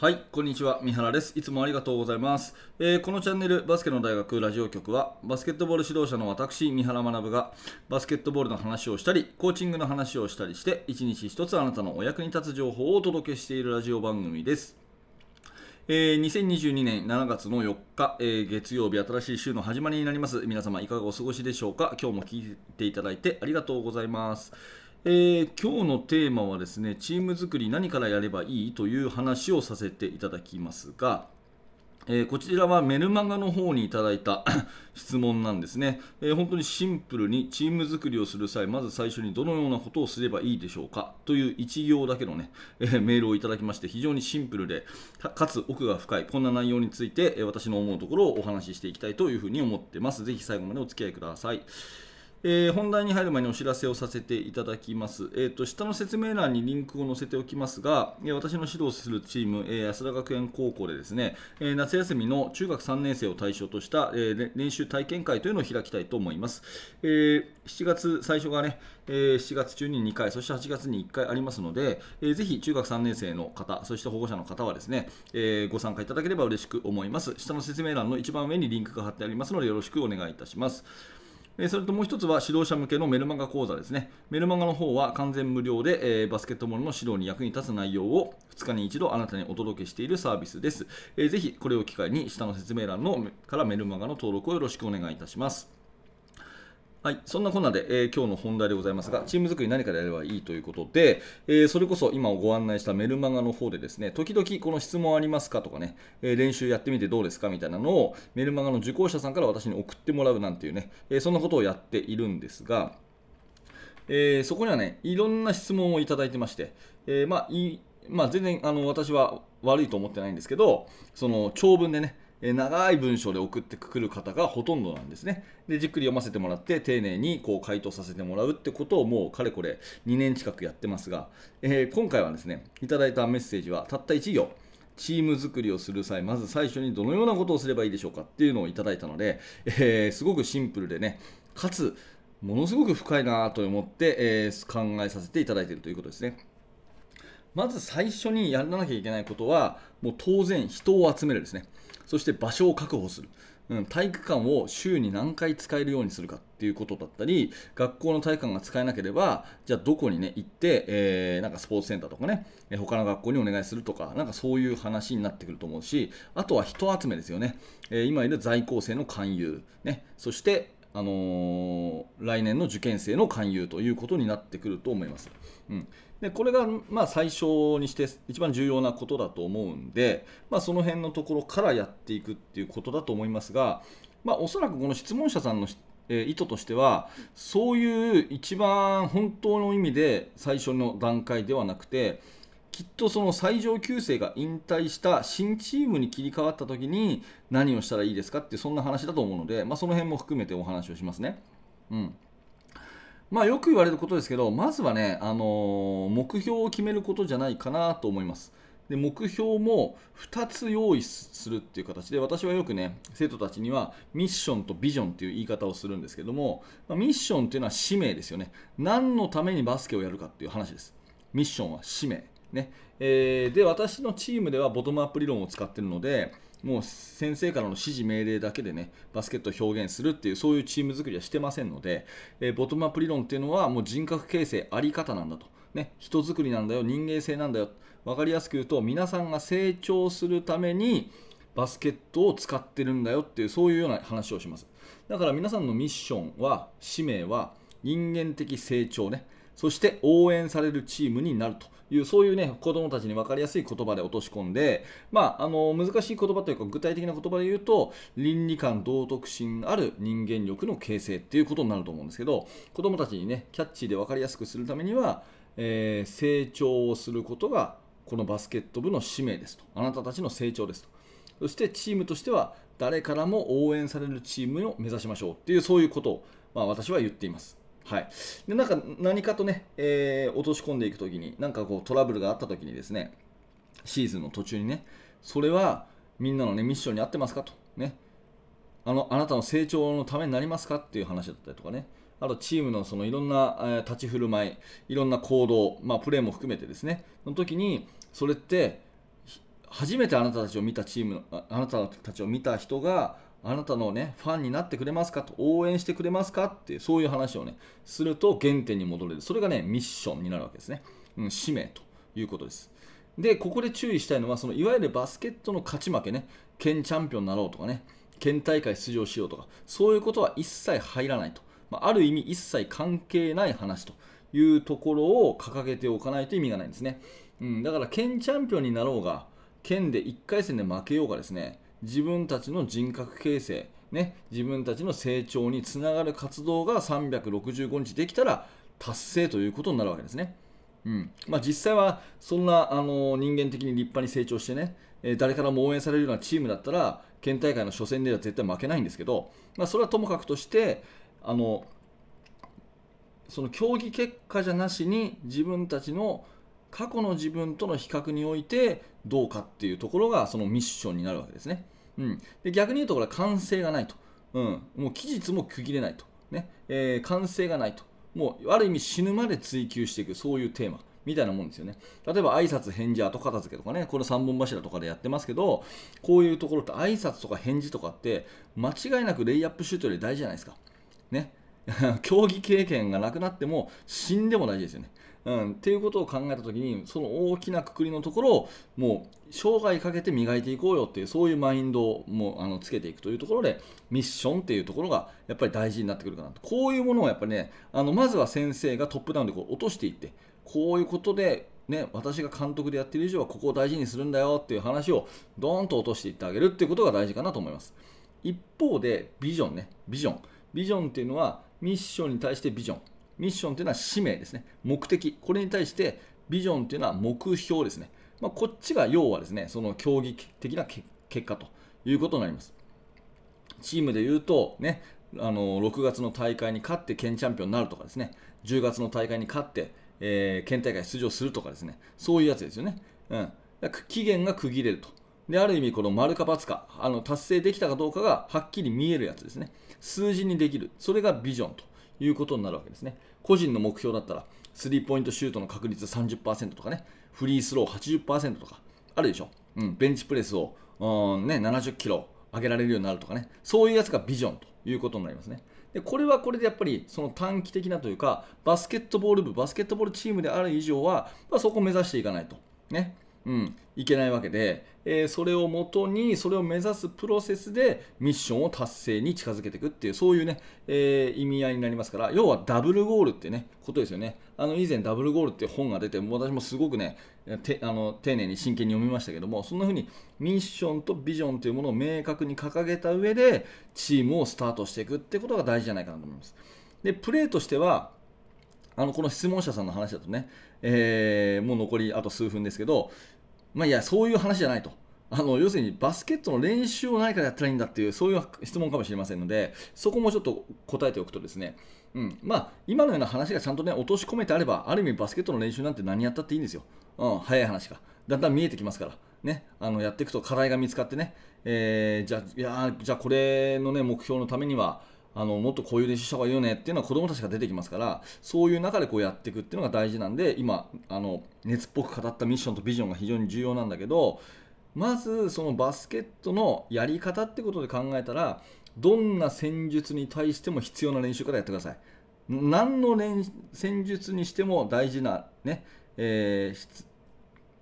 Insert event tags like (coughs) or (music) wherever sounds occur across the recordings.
はい、こんにちは。三原です。いつもありがとうございます。えー、このチャンネル、バスケの大学ラジオ局は、バスケットボール指導者の私、三原学が、バスケットボールの話をしたり、コーチングの話をしたりして、一日一つあなたのお役に立つ情報をお届けしているラジオ番組です。えー、2022年7月の4日、えー、月曜日、新しい週の始まりになります。皆様、いかがお過ごしでしょうか？今日も聞いていただいてありがとうございます。えー、今日のテーマはですねチーム作り何からやればいいという話をさせていただきますが、えー、こちらはメルマガの方にいただいた (coughs) 質問なんですね、えー、本当にシンプルにチーム作りをする際まず最初にどのようなことをすればいいでしょうかという1行だけのね、えー、メールをいただきまして非常にシンプルでかつ奥が深いこんな内容について、え私の思うところをお話ししていきたいというふうに思ってます。ぜひ最後までお付き合いください。えー、本題に入る前にお知らせをさせていただきます。えーと、下の説明欄にリンクを載せておきますが、私の指導するチーム、えー、安田学園高校でですね、え夏休みの中学3年生を対象とした、え練習体験会というのを開きたいと思います。え7月最初がね、え7月中に2回、そして8月に1回ありますので、えぜひ中学3年生の方、そして保護者の方はですね、えご参加いただければ嬉しく思います。下の説明欄の一番上にリンクが貼ってありますので、よろしくお願いいたします。それともう一つは指導者向けのメルマガ講座ですね。メルマガの方は完全無料で、えー、バスケットボールの指導に役に立つ内容を2日に1度あなたにお届けしているサービスです。えー、ぜひこれを機会に下の説明欄のからメルマガの登録をよろしくお願いいたします。はい、そんなこんなで、えー、今日の本題でございますが、チーム作り何からやればいいということで、えー、それこそ今ご案内したメルマガの方でですね、時々この質問ありますかとかね、えー、練習やってみてどうですかみたいなのをメルマガの受講者さんから私に送ってもらうなんていうね、えそんなことをやっているんですが、えそこにはね、いろんな質問をいただいてまして、えまあ、いまあ、全然あの私は悪いと思ってないんですけど、その長文でね、え長い文章で送ってくる方がほとんどなんですね。で、じっくり読ませてもらって、丁寧にこう回答させてもらうってことをもうかれこれ2年近くやってますが、えー、今回はですね、いただいたメッセージはたった1行。チーム作りをする際、まず最初にどのようなことをすればいいでしょうかっていうのをいただいたので、えー、すごくシンプルでね、かつ、ものすごく深いなと思って、えー、考えさせていただいているということですね。まず最初にやらなきゃいけないことは、もう当然人を集めるですね。そして場所を確保する。うん、体育館を週に何回使えるようにするかっていうことだったり学校の体育館が使えなければじゃあどこにね行って、えー、なんかスポーツセンターとかね他の学校にお願いするとかなんかそういう話になってくると思うしあとは人集めですよね、えー、今いる在校生の勧誘、ね、そしてあのー、来年の受験生の勧誘ということになってくると思います。うん、でこれがまあ最初にして一番重要なことだと思うんで、まあ、その辺のところからやっていくっていうことだと思いますが、まあ、おそらくこの質問者さんのえ意図としてはそういう一番本当の意味で最初の段階ではなくてきっとその最上級生が引退した新チームに切り替わった時に何をしたらいいですかってそんな話だと思うので、まあ、その辺も含めてお話をしますね。うんまあ、よく言われることですけど、まずはね、あのー、目標を決めることじゃないかなと思います。で目標も2つ用意するっていう形で私はよくね生徒たちにはミッションとビジョンという言い方をするんですけども、ま、ミッションっていうのは使命ですよね何のためにバスケをやるかっていう話ですミッションは使命ね。えー、で私のチームではボトムアップ理論を使っているのでもう先生からの指示命令だけでねバスケットを表現するっていうそういうチーム作りはしてませんので、えー、ボトムアップ理論っていうのはもう人格形成あり方なんだと、ね、人作りなんだよ人間性なんだよ。分かりやすく言うと皆さんが成長するためにバスケットを使ってるんだよっていうそういうような話をします。だから皆さんのミッションは使命は人間的成長ね。そして応援されるチームになると。いうそういうね子どもたちに分かりやすい言葉で落とし込んで、まあ、あの難しい言葉というか具体的な言葉で言うと倫理観道徳心ある人間力の形成っていうことになると思うんですけど子どもたちにねキャッチーで分かりやすくするためには、えー、成長をすることがこのバスケット部の使命ですとあなたたちの成長ですとそしてチームとしては誰からも応援されるチームを目指しましょうっていうそういうことを、まあ、私は言っています。はい、でなんか何かとね、えー、落とし込んでいくときに、なんかこうトラブルがあったときにですね、シーズンの途中にね、それはみんなの、ね、ミッションに合ってますかと、ね、あのあなたの成長のためになりますか？っていう話だったりとかね、あとチームのそのいろんな、えー、立ち振る舞い、いろんな行動、まあ、プレーも含めてですね、の時に、それって初めてあなたたちを見たチームああなたたちを見た人があなたのねファンになってくれますか？と応援してくれますか？ってそういう話をねすると原点に戻れる。それがねミッションになるわけですね、うん、使命ということです。でここで注意したいのはそのいわゆるバスケットの勝ち負けね県チャンピオンになろうとかね県大会出場しようとかそういうことは一切入らないと、まあ、ある意味一切関係ない話と。いうところを掲げておかないと意味がないんですね、うん、だから県チャンピオンになろうが県で1回戦で負けようがですね自分たちの人格形成、ね、自分たちの成長につながる活動が365日できたら達成ということになるわけですね。うんまあ、実際はそんなあの人間的に立派に成長してね、えー、誰からも応援されるようなチームだったら県大会の初戦では絶対負けないんですけど、まあ、それはともかくとしてあのその競技結果じゃなしに自分たちの過去の自分との比較においてどうかっていうところがそのミッションになるわけですね。うん、で逆に言うとこれは完成がないと、うん、もう期日も区切れないと、ね。えー、完成がないと。もうある意味死ぬまで追求していくそういうテーマ。みたいなもんですよね。例えば挨拶返事後片付けとかね。これ3本柱とかでやってますけどこういうところって挨拶とか返事とかって間違いなくレイアップシュートより大事じゃないですか。ね競技経験がなくなっても死んでも大事ですよね。(laughs) うん、っていうことを考えた時にその大きなくくりのところをもう生涯かけて磨いていこうよっていうそういうマインドをもうあのつけていくというところでミッションっていうところがやっぱり大事になってくるかなと。こういうものをやっぱりねあのまずは先生がトップダウンでこう落としていってこういうことでね、私が監督でやってる以上はここを大事にするんだよっていう話をドーンと落としていってあげるっていうことが大事かなと思います。一方でビジョンね。ビジョン。ビジョンっていうのはミッションに対してビジョン。ミッションというのは使命ですね。目的。これに対してビジョンというのは目標ですね。まあ、こっちが要はですね、その競技的な結果ということになります。チームで言うと、ね、あの6月の大会に勝って県チャンピオンになるとかですね、10月の大会に勝って、えー、県大会出場するとかですね、そういうやつですよね。うん、期限が区切れると。である意味、この丸か×かあの達成できたかどうかがはっきり見えるやつですね。数字にできる。それがビジョンということになるわけですね。個人の目標だったら、スリーポイントシュートの確率30%とかね、フリースロー80%とか、あるでしょ？うん、ベンチプレスを、うんね、70キロ上げられるようになるとかね、そういうやつがビジョンということになりますね。でこれはこれでやっぱりその短期的なというか、バスケットボール部、バスケットボールチームである以上は、まあ、そこを目指していかないと。ね、うん、いけないわけで、えー、それをもとにそれを目指すプロセスでミッションを達成に近づけていくっていうそういうね、えー、意味合いになりますから要はダブルゴールってねことですよね。あの以前ダブルゴールって本が出て私もすごくねてあの丁寧に真剣に読みましたけどもそんな風にミッションとビジョンというものを明確に掲げた上でチームをスタートしていくってことが大事じゃないかなと思います。でプレーとしてはあのこの質問者さんの話だとね、えー、もう残りあと数分ですけどまあ、いや、そういう話じゃないと。あの要するにバスケットの練習を何からやったらいいんだっていうそういう質問かもしれませんのでそこもちょっと答えておくとですね、うんまあ、今のような話がちゃんと、ね、落とし込めてあればある意味バスケットの練習なんて何やったっていいんですよ、うん、早い話がだんだん見えてきますから、ね、あのやっていくと課題が見つかってね、えー、じゃいやじゃこれの、ね、目標のためにはあのもっとこういう練習した方がいいよねっていうのは子どもたちが出てきますからそういう中でこうやっていくっていうのが大事なんで今あの熱っぽく語ったミッションとビジョンが非常に重要なんだけどまずそのバスケットのやり方ってことで考えたらどんな戦術に対しても必要な練習からやってください。何の戦術にしても大事なね、えー、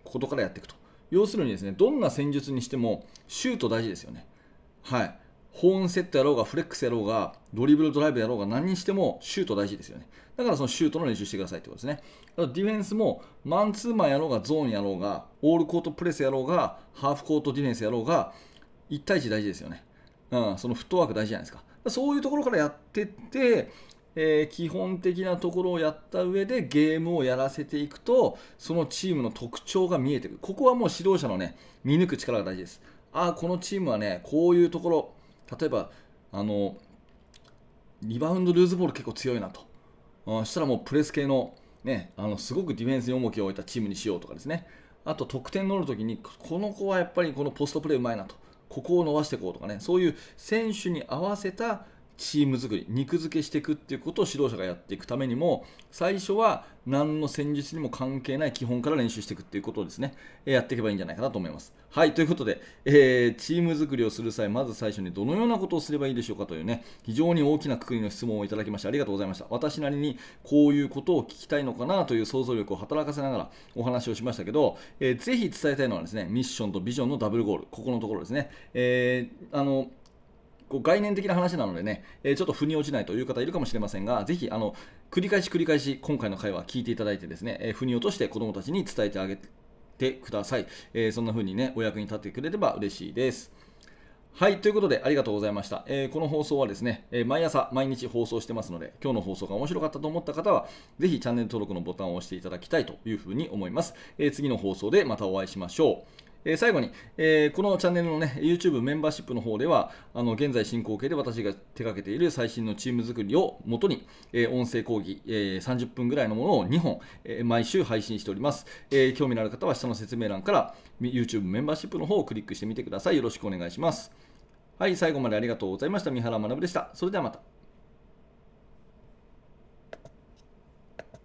ことからやっていくと。要するにですねどんな戦術にしてもシュート大事ですよね。はい。ホーンセットやろうがフレックスやろうがドリブルドライブやろうが何にしてもシュート大事ですよね。だからそのシュートの練習してくださいってことですね。ディフェンスもマンツーマンやろうがゾーンやろうがオールコートプレスやろうがハーフコートディフェンスやろうが1対1大事ですよね、うん、そのフットワーク大事じゃないですか。そういうところからやってって、えー、基本的なところをやった上でゲームをやらせていくとそのチームの特徴が見えてくる。ここはもう指導者のね見抜く力が大事です。ああこのチームはねこういうところ例えばあのリバウンドルーズボール結構強いなと。そしたらもうプレス系の,、ね、あのすごくディフェンスに重きを置いたチームにしようとかですね。あと得点乗るときにこの子はやっぱりこのポストプレーうまいなと。ここを伸ばしていこうとかね。そういう選手に合わせたチーム作り肉付けしていくっていうことを指導者がやっていくためにも最初は何の戦術にも関係ない基本から練習していくっていうことをですねやっていけばいいんじゃないかなと思います。はいということで、えー、チーム作りをする際まず最初にどのようなことをすればいいでしょうかというね非常に大きなくくりの質問をいただきましてありがとうございました。私なりにこういうことを聞きたいのかなという想像力を働かせながらお話をしましたけど、えー、ぜひ伝えたいのはですねミッションとビジョンのダブルゴールここのところですね、えー、あのこう概念的な話なのでね、えー、ちょっと腑に落ちないという方いるかもしれませんが、ぜひあの繰り返し繰り返し今回の会話聞いていただいてですね、えー、腑に落として子どもたちに伝えてあげてください。えー、そんな風にね、お役に立ってくれれば嬉しいです。はい、ということでありがとうございました。えー、この放送はですね、えー、毎朝毎日放送してますので、今日の放送が面白かったと思った方は、ぜひチャンネル登録のボタンを押していただきたいというふうに思います。えー、次の放送でまたお会いしましょう。え最後に、えこのチャンネルのね、YouTube メンバーシップの方では、あの現在進行形で私が手掛けている最新のチーム作りをもとに、え音声講義、え30分ぐらいのものを2本、え毎週配信しております、え興味のある方は下の説明欄から YouTube メンバーシップの方をクリックしてみてください。よろしくお願いします。はい、最後までありがとうございました。三原学でした。それではまた。